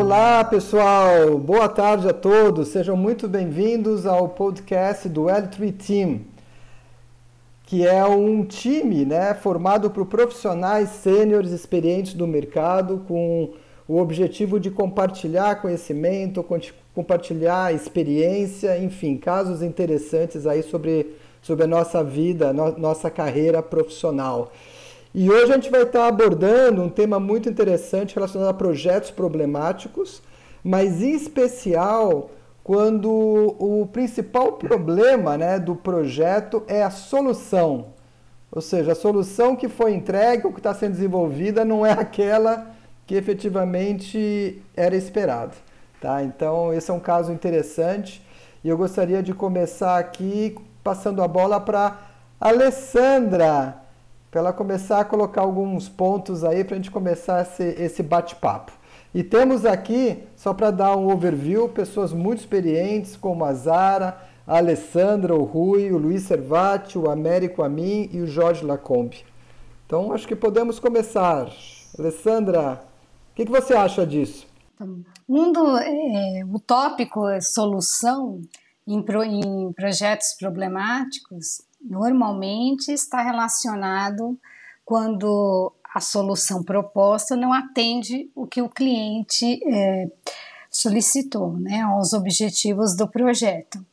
Olá, pessoal. Boa tarde a todos. Sejam muito bem-vindos ao podcast do L3 Team, que é um time né, formado por profissionais sêniores experientes do mercado com o objetivo de compartilhar conhecimento, compartilhar experiência, enfim, casos interessantes aí sobre, sobre a nossa vida, no, nossa carreira profissional. E hoje a gente vai estar abordando um tema muito interessante relacionado a projetos problemáticos, mas em especial quando o principal problema né, do projeto é a solução. Ou seja, a solução que foi entregue ou que está sendo desenvolvida não é aquela que efetivamente era esperado. Tá? Então, esse é um caso interessante e eu gostaria de começar aqui passando a bola para Alessandra para ela começar a colocar alguns pontos aí para a gente começar esse, esse bate-papo. E temos aqui, só para dar um overview, pessoas muito experientes como a Zara, a Alessandra, o Rui, o Luiz Servati, o Américo Amin e o Jorge Lacombe. Então, acho que podemos começar. Alessandra, o que, que você acha disso? Um do, é, o tópico é solução em, pro, em projetos problemáticos normalmente está relacionado quando a solução proposta não atende o que o cliente é, solicitou, né, aos objetivos do projeto.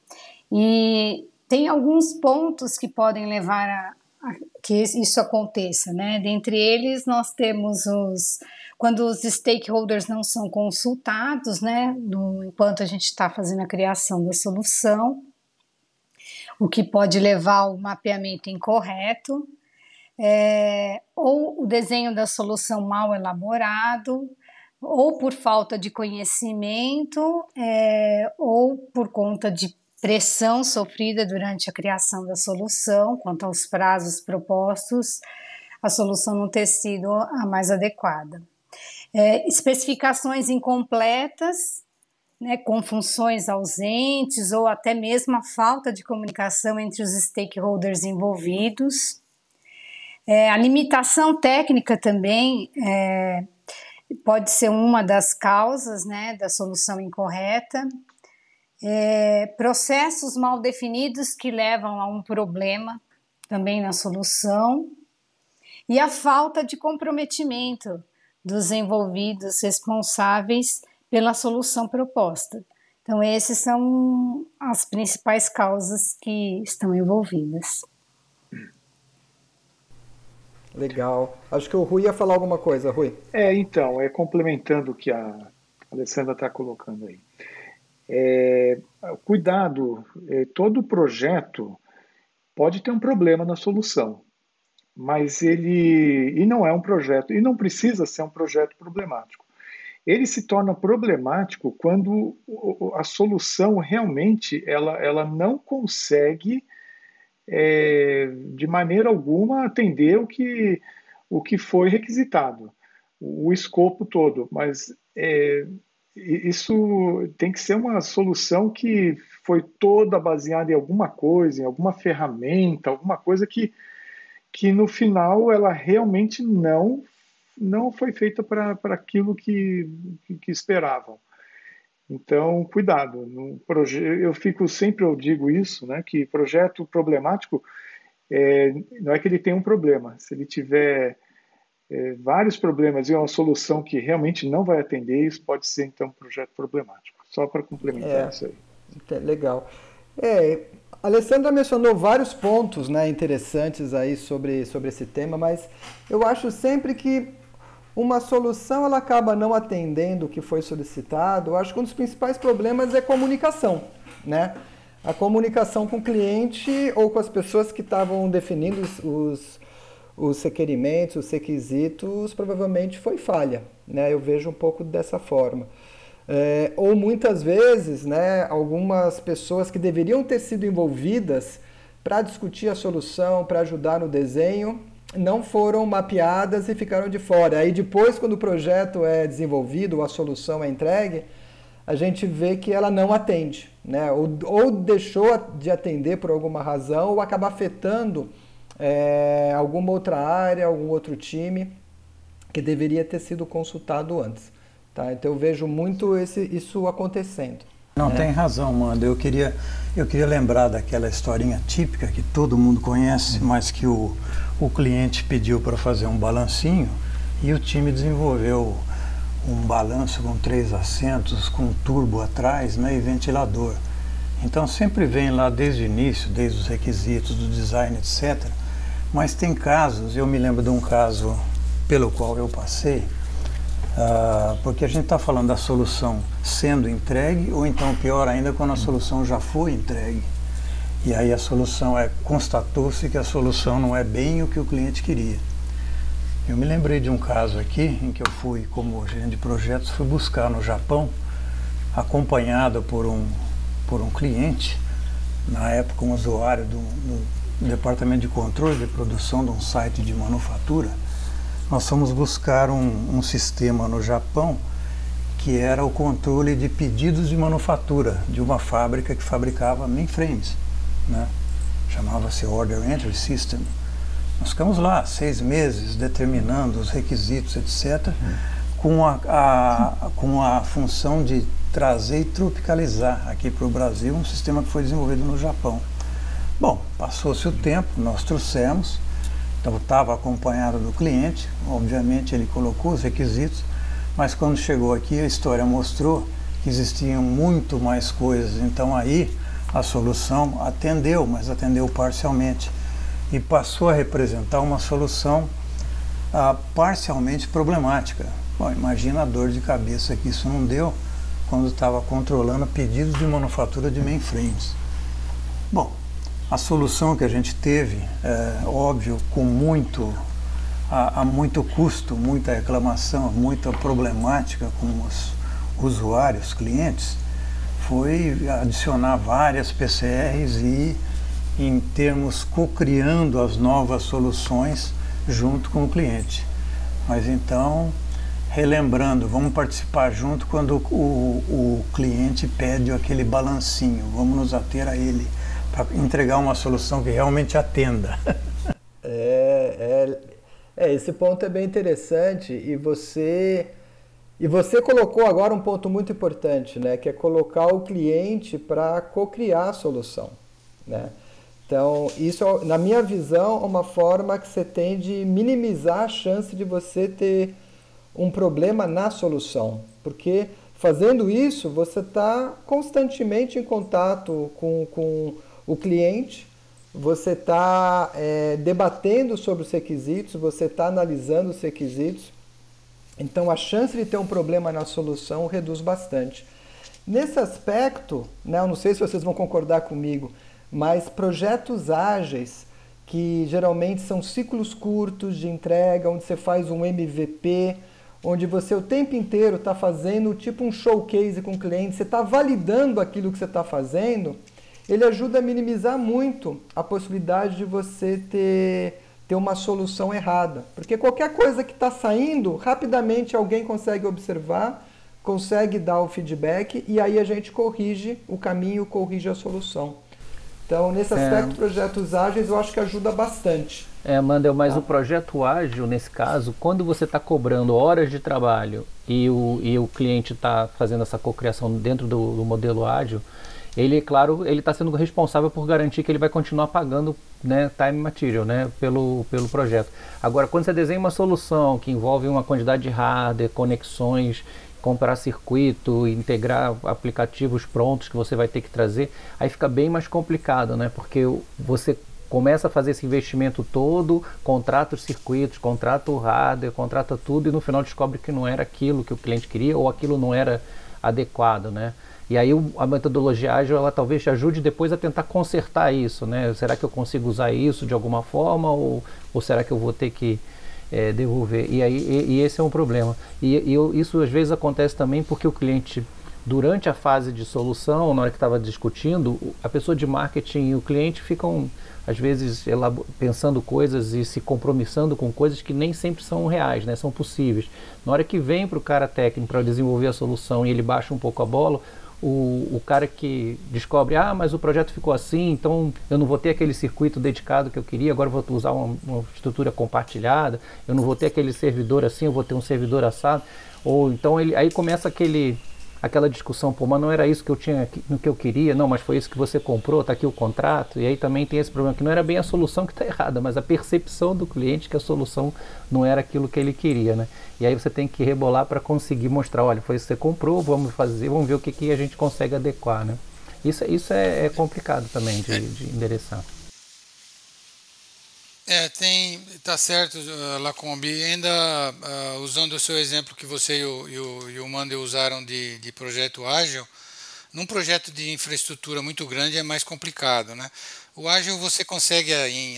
E tem alguns pontos que podem levar a, a que isso aconteça, né? Dentre eles nós temos os quando os stakeholders não são consultados, né, no, enquanto a gente está fazendo a criação da solução, o que pode levar ao mapeamento incorreto, é, ou o desenho da solução mal elaborado, ou por falta de conhecimento, é, ou por conta de pressão sofrida durante a criação da solução, quanto aos prazos propostos, a solução não ter sido a mais adequada. É, especificações incompletas né, com funções ausentes ou até mesmo a falta de comunicação entre os stakeholders envolvidos. É, a limitação técnica também é, pode ser uma das causas né, da solução incorreta. É, processos mal definidos que levam a um problema também na solução. E a falta de comprometimento dos envolvidos responsáveis pela solução proposta. Então, essas são as principais causas que estão envolvidas. Legal. Acho que o Rui ia falar alguma coisa, Rui. É, então, é complementando o que a Alessandra está colocando aí. É, cuidado, é, todo projeto pode ter um problema na solução, mas ele e não é um projeto e não precisa ser um projeto problemático ele se torna problemático quando a solução realmente ela, ela não consegue é, de maneira alguma atender o que, o que foi requisitado, o, escopo todo, mas é, isso tem que ser uma solução que foi toda baseada em alguma coisa, em alguma ferramenta, alguma coisa que, que no final ela realmente não não foi feita para aquilo que, que, esperavam. Então, cuidado. No eu fico sempre, eu digo isso, né, que projeto problemático é, não é que ele tem um problema. Se ele tiver é, vários problemas e uma solução que realmente não vai atender, isso pode ser, então, um projeto problemático. Só para complementar é, isso aí. Legal. É, a Alessandra mencionou vários pontos né, interessantes aí sobre, sobre esse tema, mas eu acho sempre que uma solução ela acaba não atendendo o que foi solicitado. Eu acho que um dos principais problemas é comunicação, né? A comunicação com o cliente ou com as pessoas que estavam definindo os, os, os requerimentos, os requisitos, provavelmente foi falha, né? Eu vejo um pouco dessa forma. É, ou muitas vezes, né, algumas pessoas que deveriam ter sido envolvidas para discutir a solução, para ajudar no desenho, não foram mapeadas e ficaram de fora. Aí depois, quando o projeto é desenvolvido, a solução é entregue, a gente vê que ela não atende, né? ou, ou deixou de atender por alguma razão, ou acaba afetando é, alguma outra área, algum outro time que deveria ter sido consultado antes. Tá? Então eu vejo muito esse, isso acontecendo. Não, né? tem razão, Manda. Eu queria, eu queria lembrar daquela historinha típica que todo mundo conhece, mas que o, o cliente pediu para fazer um balancinho e o time desenvolveu um balanço com três assentos, com turbo atrás né, e ventilador. Então sempre vem lá desde o início, desde os requisitos do design, etc. Mas tem casos, eu me lembro de um caso pelo qual eu passei, uh, porque a gente está falando da solução sendo entregue, ou então pior ainda, quando a solução já foi entregue. E aí a solução é, constatou-se que a solução não é bem o que o cliente queria. Eu me lembrei de um caso aqui em que eu fui, como gerente de projetos, fui buscar no Japão, acompanhado por um por um cliente, na época um usuário do, do departamento de controle de produção de um site de manufatura, nós fomos buscar um, um sistema no Japão que era o controle de pedidos de manufatura de uma fábrica que fabricava mainframes, né? chamava-se Order Entry System. Nós ficamos lá seis meses determinando os requisitos, etc., com a, a, com a função de trazer e tropicalizar aqui para o Brasil um sistema que foi desenvolvido no Japão. Bom, passou-se o tempo, nós trouxemos, então estava acompanhado do cliente, obviamente ele colocou os requisitos, mas quando chegou aqui a história mostrou que existiam muito mais coisas, então aí a solução atendeu, mas atendeu parcialmente e passou a representar uma solução ah, parcialmente problemática. Bom, imagina a dor de cabeça que isso não deu quando estava controlando pedidos de manufatura de mainframes. Bom, a solução que a gente teve, é, óbvio, com muito, a, a, muito custo, muita reclamação, muita problemática com os usuários, clientes, foi adicionar várias PCRs e, em termos co-criando as novas soluções junto com o cliente. Mas então relembrando, vamos participar junto quando o, o cliente pede aquele balancinho, vamos nos ater a ele para entregar uma solução que realmente atenda. É, é, é, esse ponto é bem interessante e você e você colocou agora um ponto muito importante, né, que é colocar o cliente para co-criar a solução, né? Então, isso, na minha visão, é uma forma que você tem de minimizar a chance de você ter um problema na solução, porque fazendo isso você está constantemente em contato com, com o cliente, você está é, debatendo sobre os requisitos, você está analisando os requisitos, então a chance de ter um problema na solução reduz bastante. Nesse aspecto, né, eu não sei se vocês vão concordar comigo, mas projetos ágeis, que geralmente são ciclos curtos de entrega, onde você faz um MVP, onde você o tempo inteiro está fazendo tipo um showcase com o cliente, você está validando aquilo que você está fazendo, ele ajuda a minimizar muito a possibilidade de você ter, ter uma solução errada. Porque qualquer coisa que está saindo, rapidamente alguém consegue observar, consegue dar o feedback e aí a gente corrige o caminho, corrige a solução. Então, nesse é. aspecto, é. projetos ágeis eu acho que ajuda bastante. É, Mandel, mas tá. o projeto ágil, nesse caso, quando você está cobrando horas de trabalho e o, e o cliente está fazendo essa cocriação dentro do, do, modelo ágil, ele, claro, ele está sendo responsável por garantir que ele vai continuar pagando né, time material né, pelo, pelo projeto. Agora, quando você desenha uma solução que envolve uma quantidade de hardware, conexões comprar circuito, integrar aplicativos prontos que você vai ter que trazer, aí fica bem mais complicado, né? Porque você começa a fazer esse investimento todo, contrata os circuitos, contrata o hardware, contrata tudo e no final descobre que não era aquilo que o cliente queria ou aquilo não era adequado, né? E aí a metodologia ágil ela talvez te ajude depois a tentar consertar isso, né? Será que eu consigo usar isso de alguma forma ou, ou será que eu vou ter que é, devolver. E, aí, e, e, esse é um problema. E, e eu, isso às vezes acontece também porque o cliente, durante a fase de solução, na hora que estava discutindo, a pessoa de marketing e o cliente ficam, às vezes, pensando coisas e se compromissando com coisas que nem sempre são reais, né, são possíveis. Na hora que vem para o cara técnico para desenvolver a solução e ele baixa um pouco a bola, o, o cara que descobre, ah, mas o projeto ficou assim, então eu não vou ter aquele circuito dedicado que eu queria, agora vou usar uma, uma estrutura compartilhada, eu não vou ter aquele servidor assim, eu vou ter um servidor assado. Ou então ele, aí começa aquele aquela discussão, pô, mas não era isso que eu tinha no que eu queria, não, mas foi isso que você comprou, tá aqui o contrato. E aí também tem esse problema que não era bem a solução que está errada, mas a percepção do cliente que a solução não era aquilo que ele queria, né? E aí você tem que rebolar para conseguir mostrar, olha, foi isso que você comprou, vamos fazer, vamos ver o que, que a gente consegue adequar, né? Isso, isso é, é complicado também de, de endereçar. É, tem, tá certo, uh, Lacombe. Ainda uh, usando o seu exemplo que você e o, e o, e o Mandel usaram de, de projeto ágil, num projeto de infraestrutura muito grande é mais complicado, né? O ágil você consegue, uh, em,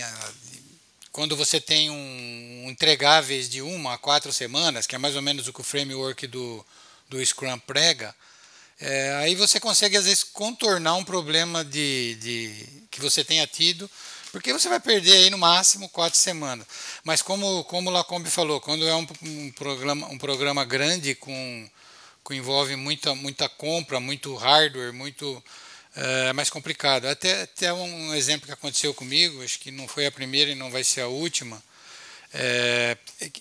quando você tem um, um entregáveis de uma a quatro semanas, que é mais ou menos o que o framework do, do Scrum prega, é, aí você consegue às vezes contornar um problema de, de que você tenha tido porque você vai perder aí no máximo quatro semanas. Mas como, como o Lacombe falou, quando é um, um, programa, um programa grande com, com envolve muita, muita compra, muito hardware, muito é mais complicado. Até, até um exemplo que aconteceu comigo, acho que não foi a primeira e não vai ser a última, é,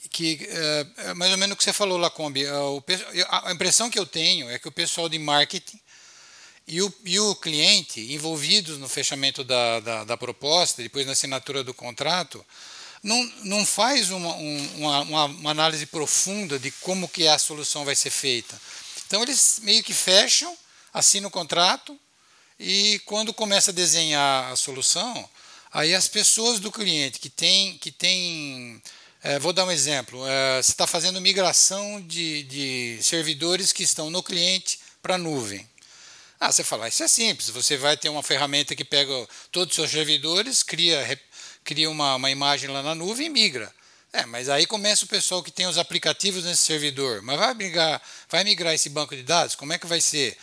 que é, mais ou menos o que você falou, Lacombe. A impressão que eu tenho é que o pessoal de marketing e o, e o cliente, envolvidos no fechamento da, da, da, proposta, depois na assinatura do contrato, não, não faz uma, uma, uma, análise profunda de como que a solução vai ser feita. Então eles meio que fecham, assinam o contrato e quando começa a desenhar a solução, aí as pessoas do cliente que tem, que tem é, vou dar um exemplo, é, você está fazendo migração de, de servidores que estão no cliente para a nuvem. Ah, você fala, isso é simples. Você vai ter uma ferramenta que pega todos os seus servidores, cria, cria uma, uma imagem lá na nuvem e migra. É, mas aí começa o pessoal que tem os aplicativos nesse servidor. Mas vai migrar, vai migrar esse banco de dados? Como é que vai ser?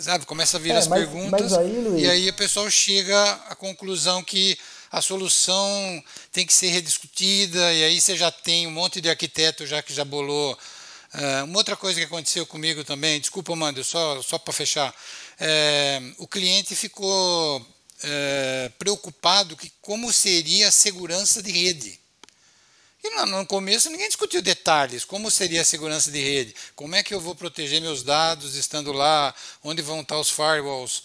Sabe, começa a vir é, as mas, perguntas mas aí, Luiz... e aí o pessoal chega à conclusão que a solução tem que ser rediscutida e aí você já tem um monte de arquiteto já que já bolou. Uh, uma outra coisa que aconteceu comigo também, desculpa, Mando, só, só para fechar é, o cliente ficou é, preocupado que como seria a segurança de rede. E no, começo ninguém discutiu detalhes, como seria a segurança de rede, como é que eu vou proteger meus dados estando lá, onde vão estar os firewalls.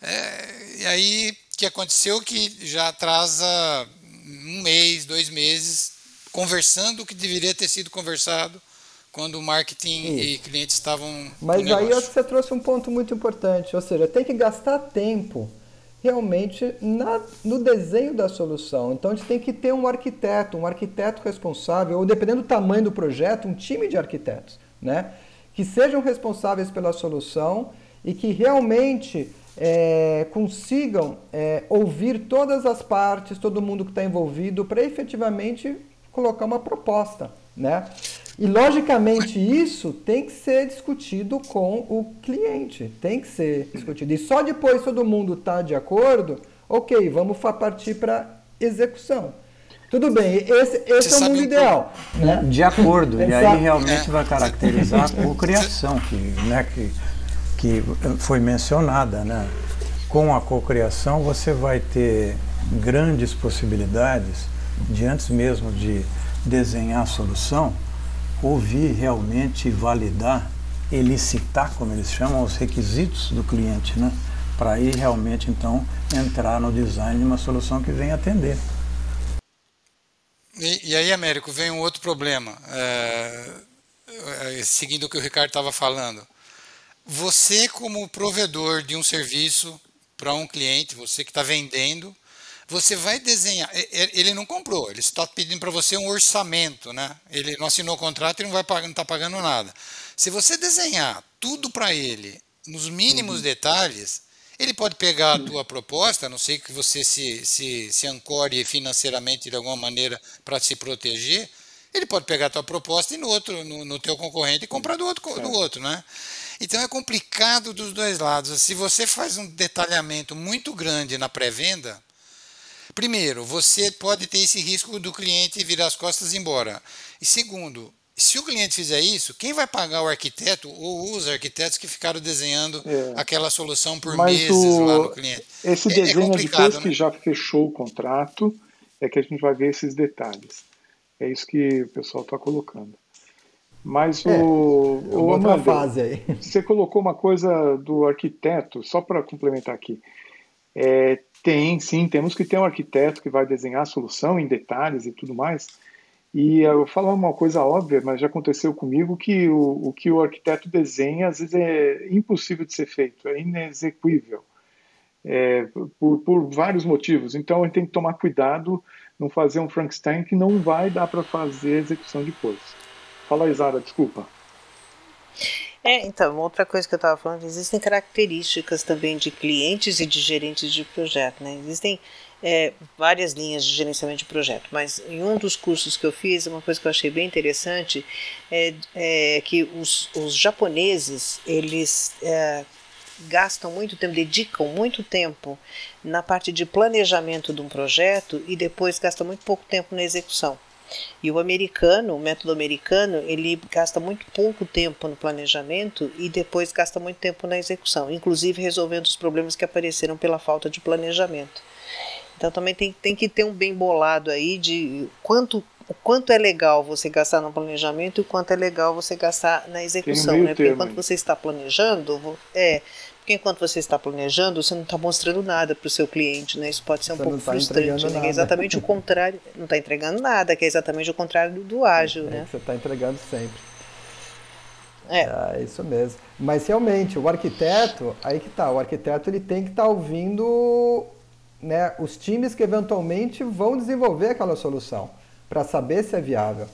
É, e aí que aconteceu que já atrasa um mês, dois meses, conversando o que deveria ter sido conversado quando o marketing Isso. e clientes estavam. Mas aí acho que você trouxe um ponto muito importante, ou seja, tem que gastar tempo realmente na, no desenho da solução. Então a gente tem que ter um arquiteto, um arquiteto responsável, ou dependendo do tamanho do projeto, um time de arquitetos, né? Que sejam responsáveis pela solução e que realmente é, consigam é, ouvir todas as partes, todo mundo que está envolvido, para efetivamente colocar uma proposta, né? E logicamente isso tem que ser discutido com o cliente, tem que ser discutido. E só depois todo mundo está de acordo, ok, vamos partir para execução. Tudo bem, esse, esse é o mundo ideal. Né? De acordo, e aí realmente vai caracterizar a cocriação que, né, que, que foi mencionada. Né? Com a cocriação você vai ter grandes possibilidades de antes mesmo de desenhar a solução, ouvir realmente validar, elicitar, como eles chamam, os requisitos do cliente, né? Para aí realmente então entrar no design de uma solução que venha atender. E, e aí, Américo, vem um outro problema, é, é, seguindo o que o Ricardo estava falando. Você, como provedor de um serviço para um cliente, você que está vendendo, você vai desenhar. Ele não comprou, ele está pedindo para você um orçamento, né? Ele não assinou o contrato e não vai não está pagando nada. Se você desenhar tudo para ele nos mínimos uhum. detalhes, ele pode pegar a tua proposta, a não sei que você se, se, se ancore financeiramente de alguma maneira para se proteger, ele pode pegar a tua proposta e no outro, no, no teu concorrente e comprar do outro, do outro, né? Então é complicado dos dois lados. Se você faz um detalhamento muito grande na pré-venda, Primeiro, você pode ter esse risco do cliente virar as costas e ir embora. E segundo, Se o cliente fizer isso, quem vai pagar o arquiteto ou os arquitetos que ficaram desenhando é. aquela solução por Mas meses o, lá no cliente? Esse é, é desenho, é depois né? que já fechou o contrato, é que a gente vai ver esses detalhes. É isso que o pessoal está colocando. Mas é, o, o outra Amanda, fase aí. Você colocou uma coisa do arquiteto, só para complementar aqui. É, tem, sim, temos que ter um arquiteto que vai desenhar a solução em detalhes e tudo mais. E eu falar uma coisa óbvia, mas já aconteceu comigo que o, o que o arquiteto desenha às vezes é impossível de ser feito, é inexequível, é, por, por vários motivos. Então gente tem que tomar cuidado, não fazer um Frankenstein que não vai dar para fazer a execução depois. Fala aí, Zara, desculpa. É, então, outra coisa que eu estava falando, existem características também de clientes e de gerentes de projeto, né? Existem é, várias linhas de gerenciamento de projeto, mas em um dos cursos que eu fiz, uma coisa que eu achei bem interessante é, é que os, os, japoneses, eles é, gastam muito tempo, dedicam muito tempo na parte de planejamento de um projeto e depois gastam muito pouco tempo na execução. E o americano, o método americano, ele gasta muito pouco tempo no planejamento e depois gasta muito tempo na execução, inclusive resolvendo os problemas que apareceram pela falta de planejamento. Então também tem, tem que ter um bem bolado aí de quanto o quanto é legal você gastar no planejamento e o quanto é legal você gastar na execução, né? Porque enquanto você está planejando, é, porque enquanto você está planejando, você não está mostrando nada para o seu cliente, né? Isso pode ser um você pouco tá frustrante, né? é exatamente o contrário, não está entregando nada, que é exatamente o contrário do, do ágil, é, né? você está entregando sempre. É. é. isso mesmo. Mas realmente, o arquiteto, aí que tá, o arquiteto ele tem que estar tá ouvindo né, os times que eventualmente vão desenvolver aquela solução para saber se é viável,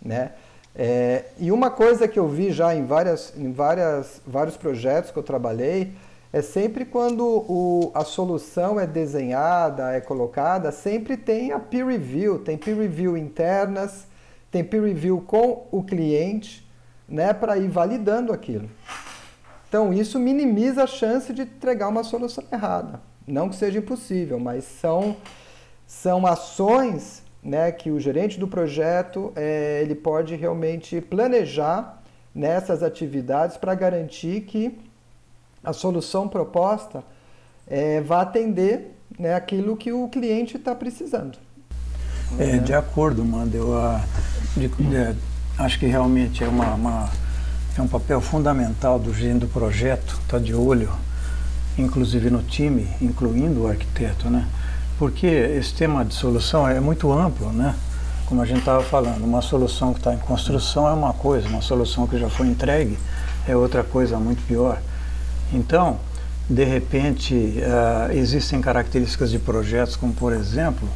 né? É, e uma coisa que eu vi já em, várias, em várias, vários projetos que eu trabalhei é sempre quando o, a solução é desenhada, é colocada, sempre tem a peer review, tem peer review internas, tem peer review com o cliente, né, para ir validando aquilo. Então isso minimiza a chance de entregar uma solução errada. Não que seja impossível, mas são, são ações né, que o gerente do projeto é, ele pode realmente planejar nessas atividades para garantir que a solução proposta é, vá atender né, aquilo que o cliente está precisando. É, de acordo, Manda, eu a, de, de, acho que realmente é, uma, uma, é um papel fundamental do gerente do projeto, estar tá de olho, inclusive no time, incluindo o arquiteto, né? Porque esse tema de solução é muito amplo, né? Como a gente estava falando, uma solução que está em construção é uma coisa, uma solução que já foi entregue é outra coisa muito pior. Então, de repente, uh, existem características de projetos, como por exemplo,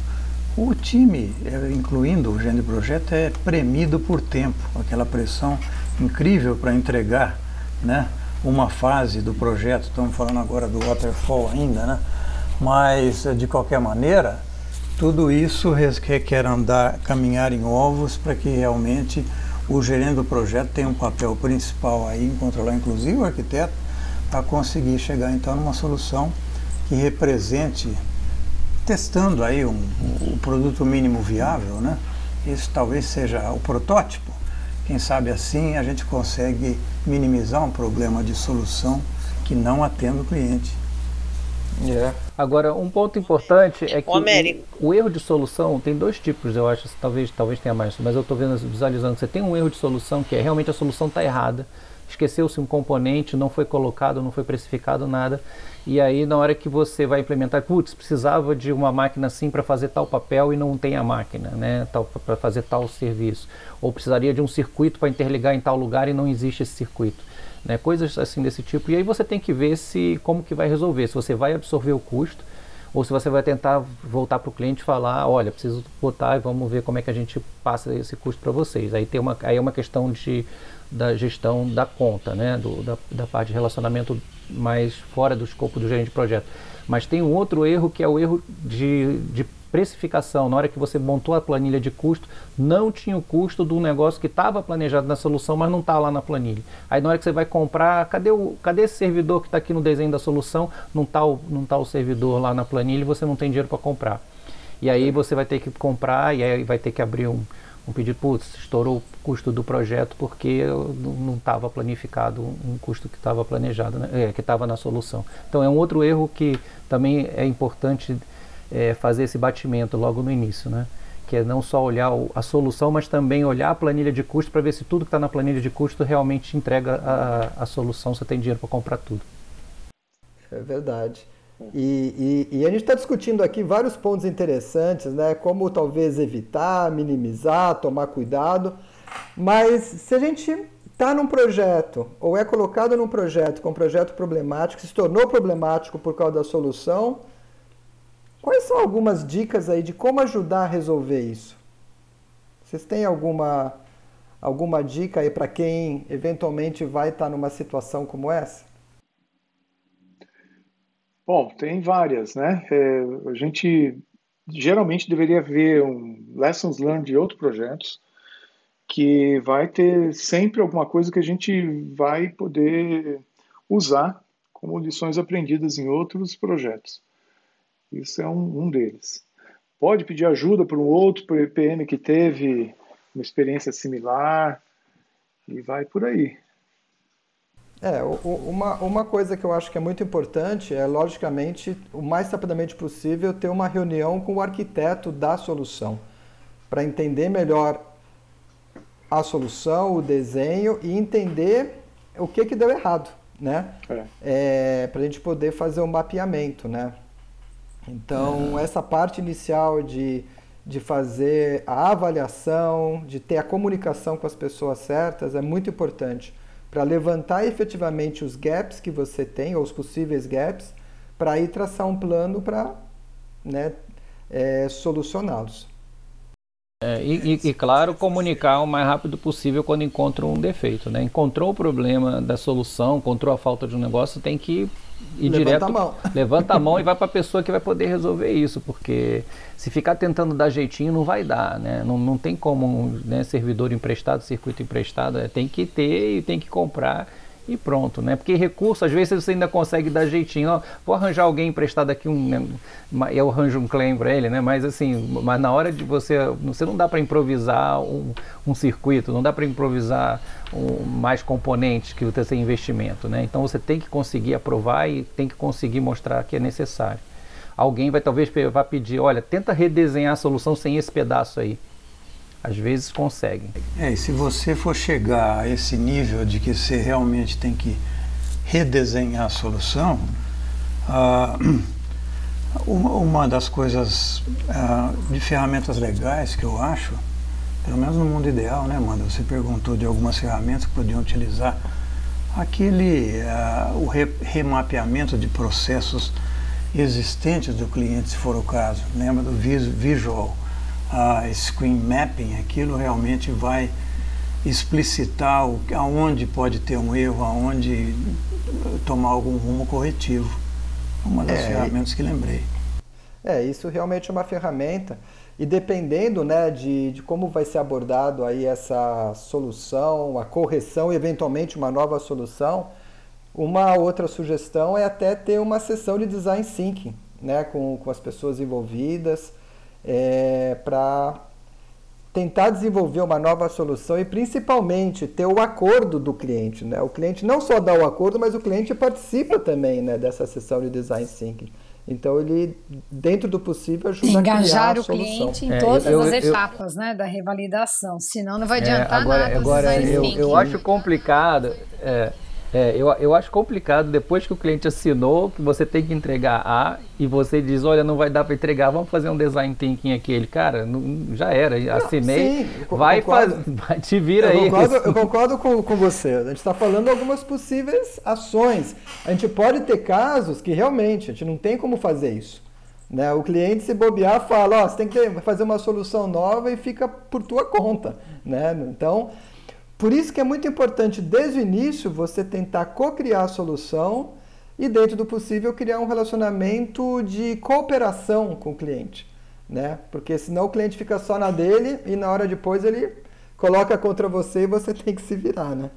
o time, eh, incluindo o gênero de projeto, é premido por tempo, aquela pressão incrível para entregar né, uma fase do projeto. Estamos falando agora do waterfall ainda, né? Mas, de qualquer maneira, tudo isso requer andar, caminhar em ovos para que realmente o gerente do projeto tenha um papel principal aí em controlar, inclusive o arquiteto, para conseguir chegar então numa solução que represente, testando aí um, o produto mínimo viável, né? Isso talvez seja o protótipo. Quem sabe assim a gente consegue minimizar um problema de solução que não atenda o cliente. É. Agora, um ponto importante é que o, o, erro de solução tem dois tipos, eu acho, talvez, talvez tenha mais, mas eu estou visualizando que você tem um erro de solução que é realmente a solução está errada, esqueceu-se um componente, não foi colocado, não foi precificado nada, e aí na hora que você vai implementar, putz, precisava de uma máquina assim para fazer tal papel e não tem a máquina, né, para fazer tal serviço, ou precisaria de um circuito para interligar em tal lugar e não existe esse circuito né? coisas assim desse tipo. E aí você tem que ver se como que vai resolver, se você vai absorver o custo ou se você vai tentar voltar para o cliente e falar, olha, preciso botar e vamos ver como é que a gente passa esse custo para vocês. Aí tem uma, aí é uma questão de, da gestão da conta, né? Do, da, da parte de relacionamento mais fora do escopo do gerente de projeto. Mas tem um outro erro que é o erro de, de precificação, na hora que você montou a planilha de custo, não tinha o custo do negócio que estava planejado na solução, mas não está lá na planilha. Aí na hora que você vai comprar, cadê, o, cadê esse servidor que está aqui no desenho da solução? Não está o, não tá o servidor lá na planilha e você não tem dinheiro para comprar. E aí você vai ter que comprar e aí vai ter que abrir um, um pedido, putz, estourou o custo do projeto porque não estava planificado um custo que estava planejado, né? é, que estava na solução. Então é um outro erro que também é importante é, fazer esse batimento logo no início, né? que é não só olhar a solução, mas também olhar a planilha de custo para ver se tudo que está na planilha de custo realmente entrega a, a solução, você tem dinheiro para comprar tudo. É verdade. E, e, e, a gente está discutindo aqui vários pontos interessantes, né? Como talvez evitar, minimizar, tomar cuidado. Mas se a gente está num projeto ou é colocado num projeto com um projeto problemático, se tornou problemático por causa da solução, quais são algumas dicas aí de como ajudar a resolver isso? Vocês têm alguma, alguma dica aí para quem eventualmente vai estar tá numa situação como essa? Bom, tem várias, né? É, a gente geralmente deveria ver um lessons learned de outros projetos que vai ter sempre alguma coisa que a gente vai poder usar como lições aprendidas em outros projetos. Isso é um, um deles. Pode pedir ajuda para um outro PM que teve uma experiência similar e vai por aí. É, uma, uma coisa que eu acho que é muito importante é, logicamente, o mais rapidamente possível, ter uma reunião com o arquiteto da solução, para entender melhor a solução, o desenho e entender o que, que deu errado, né? É. É, para a gente poder fazer o um mapeamento, né? Então, essa parte inicial de, de fazer a avaliação, de ter a comunicação com as pessoas certas é muito importante para levantar efetivamente os gaps que você tem, ou os possíveis gaps, para aí traçar um plano para né, é, solucioná-los. É, e, e, e, claro, comunicar o mais rápido possível quando encontra um defeito. Né? Encontrou o problema da solução, encontrou a falta de um negócio, tem que ir levanta direto. A mão. Levanta a mão e vai para a pessoa que vai poder resolver isso, porque se ficar tentando dar jeitinho não vai dar, né? Não, não tem como né, servidor emprestado, circuito emprestado, é, tem que ter e tem que comprar e pronto, né? Porque recurso, às vezes você ainda consegue dar jeitinho. Vou arranjar alguém emprestado aqui, um, né, eu arranjo um claim para ele, né? Mas assim, mas na hora de você, você não dá para improvisar um, um, circuito, não dá para improvisar um, mais componentes que você tem investimento, né? Então você tem que conseguir aprovar e tem que conseguir mostrar que é necessário. Alguém vai talvez vai pedir, olha, tenta redesenhar a solução sem esse pedaço aí às vezes conseguem. É, e se você for chegar a esse nível de que você realmente tem que redesenhar a solução, ah, uma, das coisas ah, de ferramentas legais que eu acho, pelo menos no mundo ideal, né, Amanda? Você perguntou de algumas ferramentas que podiam utilizar. Aquele, ah, o re, remapeamento de processos existentes do cliente, se for o caso. Lembra do visual a screen mapping, aquilo realmente vai explicitar o, aonde pode ter um erro, aonde tomar algum rumo corretivo. Uma das é, ferramentas que lembrei. É, isso realmente é uma ferramenta. E dependendo né, de, de como vai ser abordado aí essa solução, a correção e eventualmente uma nova solução, uma outra sugestão é até ter uma sessão de design thinking né, com, com as pessoas envolvidas, é, para tentar desenvolver uma nova solução e principalmente ter o acordo do cliente. Né? O cliente não só dá o acordo, mas o cliente participa também né, dessa sessão de design thinking. Então ele, dentro do possível, ajuda Engajar a o cliente em é, todas eu, as eu, etapas eu, né, da revalidação, senão não vai é, adiantar é, agora, nada. Agora, eu, eu acho complicado. É, é, eu, eu acho complicado depois que o cliente assinou que você tem que entregar A e você diz, olha, não vai dar para entregar, vamos fazer um design thinking aqui. Ele, cara, não, já era, assinei, não, sim, vai, faz, vai, te vira eu aí. Concordo, eu concordo com, com você. A gente está falando algumas possíveis ações. A gente pode ter casos que realmente a gente não tem como fazer isso. Né? O cliente se bobear fala, ó, você tem que fazer uma solução nova e fica por tua conta. Né? Então, por isso que é muito importante, desde o início, você tentar co-criar a solução e, dentro do possível, criar um relacionamento de cooperação com o cliente. Né? Porque senão o cliente fica só na dele e na hora depois ele coloca contra você e você tem que se virar. Né?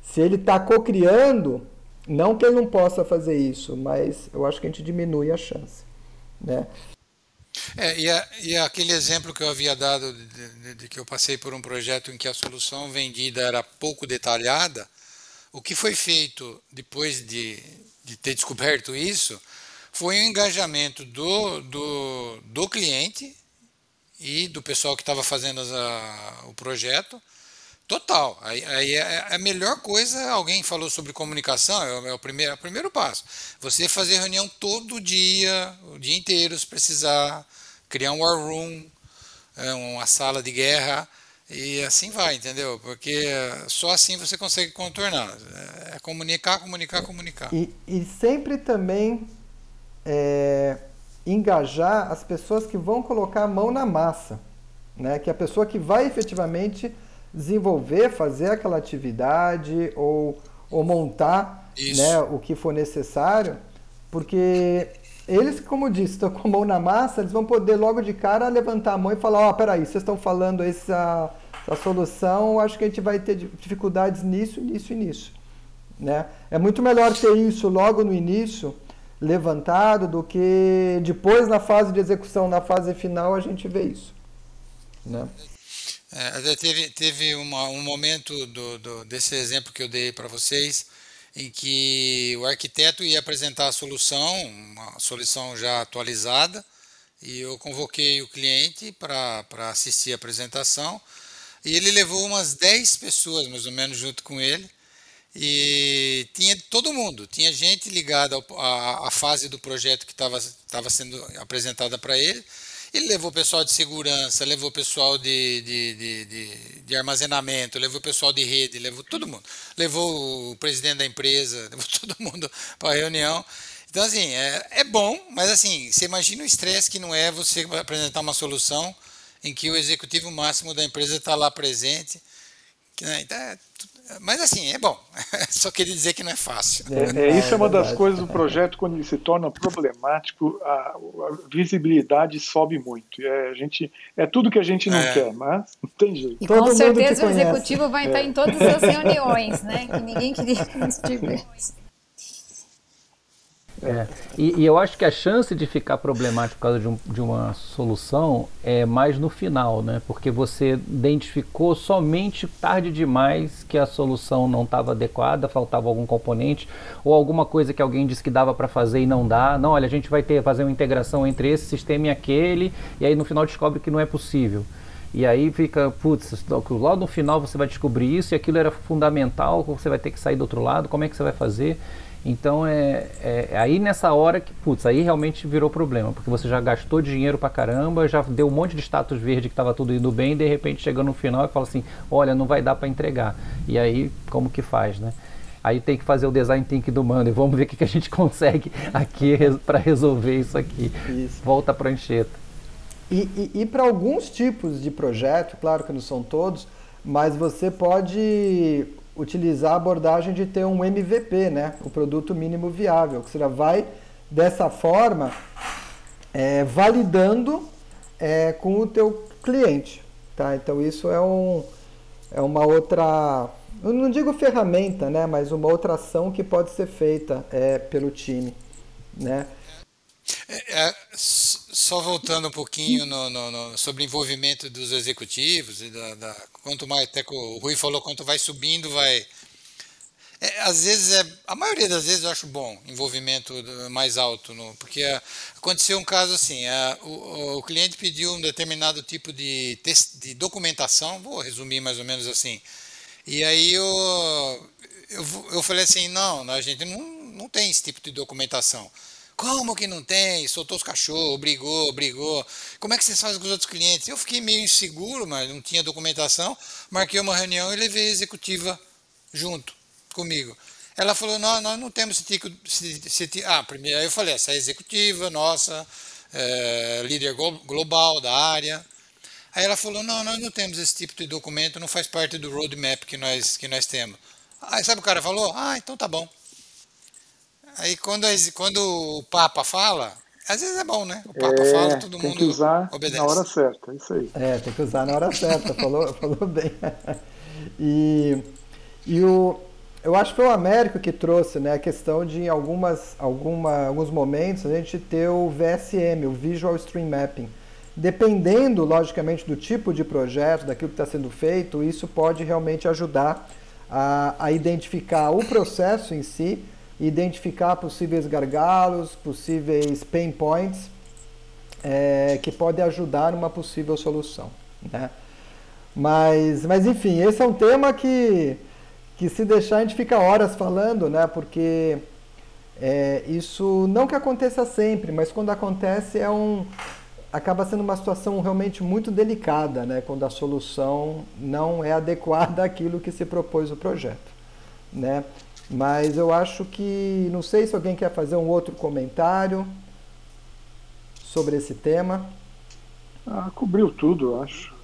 Se ele está co-criando, não que ele não possa fazer isso, mas eu acho que a gente diminui a chance. Né? É, e, a, e, aquele exemplo que eu havia dado de, de, de, que eu passei por um projeto em que a solução vendida era pouco detalhada, o que foi feito depois de, de ter descoberto isso foi um engajamento do, do, do cliente e do pessoal que estava fazendo a, o projeto Total. Aí, aí é, é a melhor coisa, alguém falou sobre comunicação, é o, é o primeiro, é o primeiro passo. Você fazer reunião todo dia, o dia inteiro, se precisar, criar um war room, é, uma sala de guerra, e assim vai, entendeu? Porque só assim você consegue contornar. É, é comunicar, comunicar, comunicar. E, e sempre também é, engajar as pessoas que vão colocar a mão na massa. Né? Que a pessoa que vai efetivamente desenvolver, fazer aquela atividade ou, ou montar né, o que for necessário, porque eles, como disse, estão com a mão na massa, eles vão poder logo de cara levantar a mão e falar, ó, oh, peraí, vocês estão falando essa, essa solução, acho que a gente vai ter dificuldades nisso, nisso e nisso. Né? É muito melhor ter isso logo no início levantado do que depois na fase de execução, na fase final, a gente vê isso. Né? É, teve teve uma, um momento do, do, desse exemplo que eu dei para vocês, em que o arquiteto ia apresentar a solução, uma solução já atualizada, e eu convoquei o cliente para assistir a apresentação, e ele levou umas 10 pessoas, mais ou menos, junto com ele, e tinha todo mundo, tinha gente ligada à fase do projeto que estava sendo apresentada para ele, ele levou pessoal de segurança, levou pessoal de, de, de, de, de armazenamento, levou pessoal de rede, levou todo mundo. Levou o presidente da empresa, levou todo mundo para a reunião. Então, assim, é, é bom, mas assim, você imagina o estresse que não é você apresentar uma solução em que o executivo máximo da empresa está lá presente. Que, né, então, é, mas assim, é bom. Só queria dizer que não é fácil. É, é isso é uma das coisas do projeto, quando ele se torna problemático, a, a visibilidade sobe muito. É, a gente, é tudo que a gente não é. quer, mas não tem jeito. E Todo com certeza o executivo vai estar em todas as reuniões, né? Que ninguém queria que estivesse. É. E, e, eu acho que a chance de ficar problemático por causa de, um, de, uma solução é mais no final, né? Porque você identificou somente tarde demais que a solução não estava adequada, faltava algum componente ou alguma coisa que alguém disse que dava para fazer e não dá. Não, olha, a gente vai ter fazer uma integração entre esse sistema e aquele, e aí no final descobre que não é possível. E aí fica, putz, logo no final você vai descobrir isso e aquilo era fundamental, você vai ter que sair do outro lado, como é que você vai fazer? Então é, é, aí nessa hora que, putz, aí realmente virou problema, porque você já gastou dinheiro pra caramba, já deu um monte de status verde que estava tudo indo bem, e de repente chega no final e fala assim, olha, não vai dar para entregar. E aí como que faz, né? Aí tem que fazer o design thinking do mano e vamos ver o que, que a gente consegue aqui para resolver isso aqui. Isso. Volta a prancheta. E, e, e para alguns tipos de projeto, claro que não são todos, mas você pode utilizar a abordagem de ter um MVP, né? o produto mínimo viável, que você já vai dessa forma é, validando é, com o teu cliente. Tá? Então isso é, um, é uma outra, eu não digo ferramenta, né? mas uma outra ação que pode ser feita é, pelo time. Né? É, é só voltando um pouquinho no, no, no, sobre envolvimento dos executivos e da, da, quanto mais até que o Rui falou quanto vai subindo vai é, às vezes é a maioria das vezes eu acho bom envolvimento mais alto no, porque é, aconteceu um caso assim é, o, o, cliente pediu um determinado tipo de, de documentação vou resumir mais ou menos assim e aí eu, eu, eu falei assim não a gente não, não tem esse tipo de documentação como que não tem? Soltou os cachorros, brigou, brigou. Como é que vocês fazem com os outros clientes? Eu fiquei meio inseguro, mas não tinha documentação. Marquei uma reunião e levei a executiva junto comigo. Ela falou: não, nós não temos esse tipo. Esse, ah, primeiro aí eu falei: essa é executiva nossa, é, líder global da área. Aí ela falou: não, nós não temos esse tipo de documento, não faz parte do roadmap que nós, que nós temos. Aí sabe o cara falou? Ah, então tá bom. Aí quando, quando o Papa fala, às vezes é bom, né? O Papa é, fala, todo tem mundo que usar obedece. na hora certa, é isso aí. É, tem que usar na hora certa, falou, falou bem. E, e o, eu acho que foi o Américo que trouxe né, a questão de em algumas, alguma, alguns momentos a gente ter o VSM, o Visual Stream Mapping, dependendo, logicamente, do tipo de projeto, daquilo que está sendo feito, isso pode realmente ajudar a, a identificar o processo em si, identificar possíveis gargalos, possíveis pain points é, que podem ajudar numa possível solução. Né? Mas, mas enfim, esse é um tema que, que se deixar a gente fica horas falando, né? Porque é, isso não que aconteça sempre, mas quando acontece é um acaba sendo uma situação realmente muito delicada, né? Quando a solução não é adequada àquilo que se propôs o projeto, né? Mas eu acho que não sei se alguém quer fazer um outro comentário sobre esse tema. Ah, cobriu tudo, eu acho.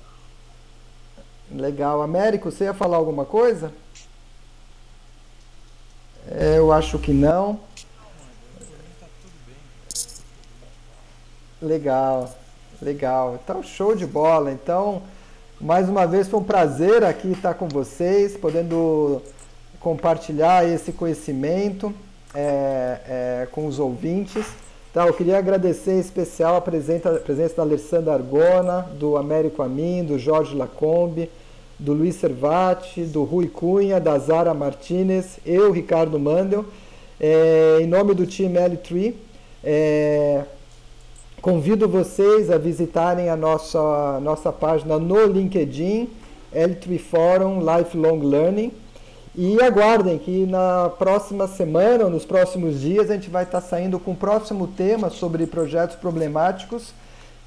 Legal. Américo, você ia falar alguma coisa? É, eu acho que não. Legal, legal. Então, show de bola. Então, mais uma vez foi um prazer aqui estar com vocês, podendo compartilhar esse conhecimento é, é, com os ouvintes. Então, eu queria agradecer em especial a presença, a presença da Alessandra Argona, do Américo Amin, do Jorge Lacombe, do Luiz Servati, do Rui Cunha, da Zara Martinez, eu, Ricardo Mandel, é, em nome do time L3, é, convido vocês a visitarem a nossa, nossa página no LinkedIn, L3 Forum Lifelong Learning, e aguardem que na próxima semana ou nos próximos dias a gente vai estar saindo com o próximo tema sobre projetos problemáticos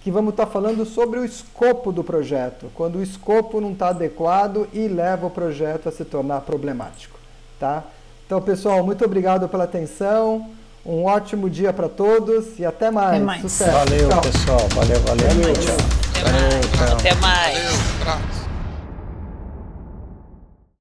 que vamos estar falando sobre o escopo do projeto, quando o escopo não está adequado e leva o projeto a se tornar problemático. Tá? Então, pessoal, muito obrigado pela atenção. Um ótimo dia para todos e até mais. Até mais. Sucesso. Valeu, tchau. pessoal. Valeu, valeu. valeu. Tchau. Até mais. Valeu,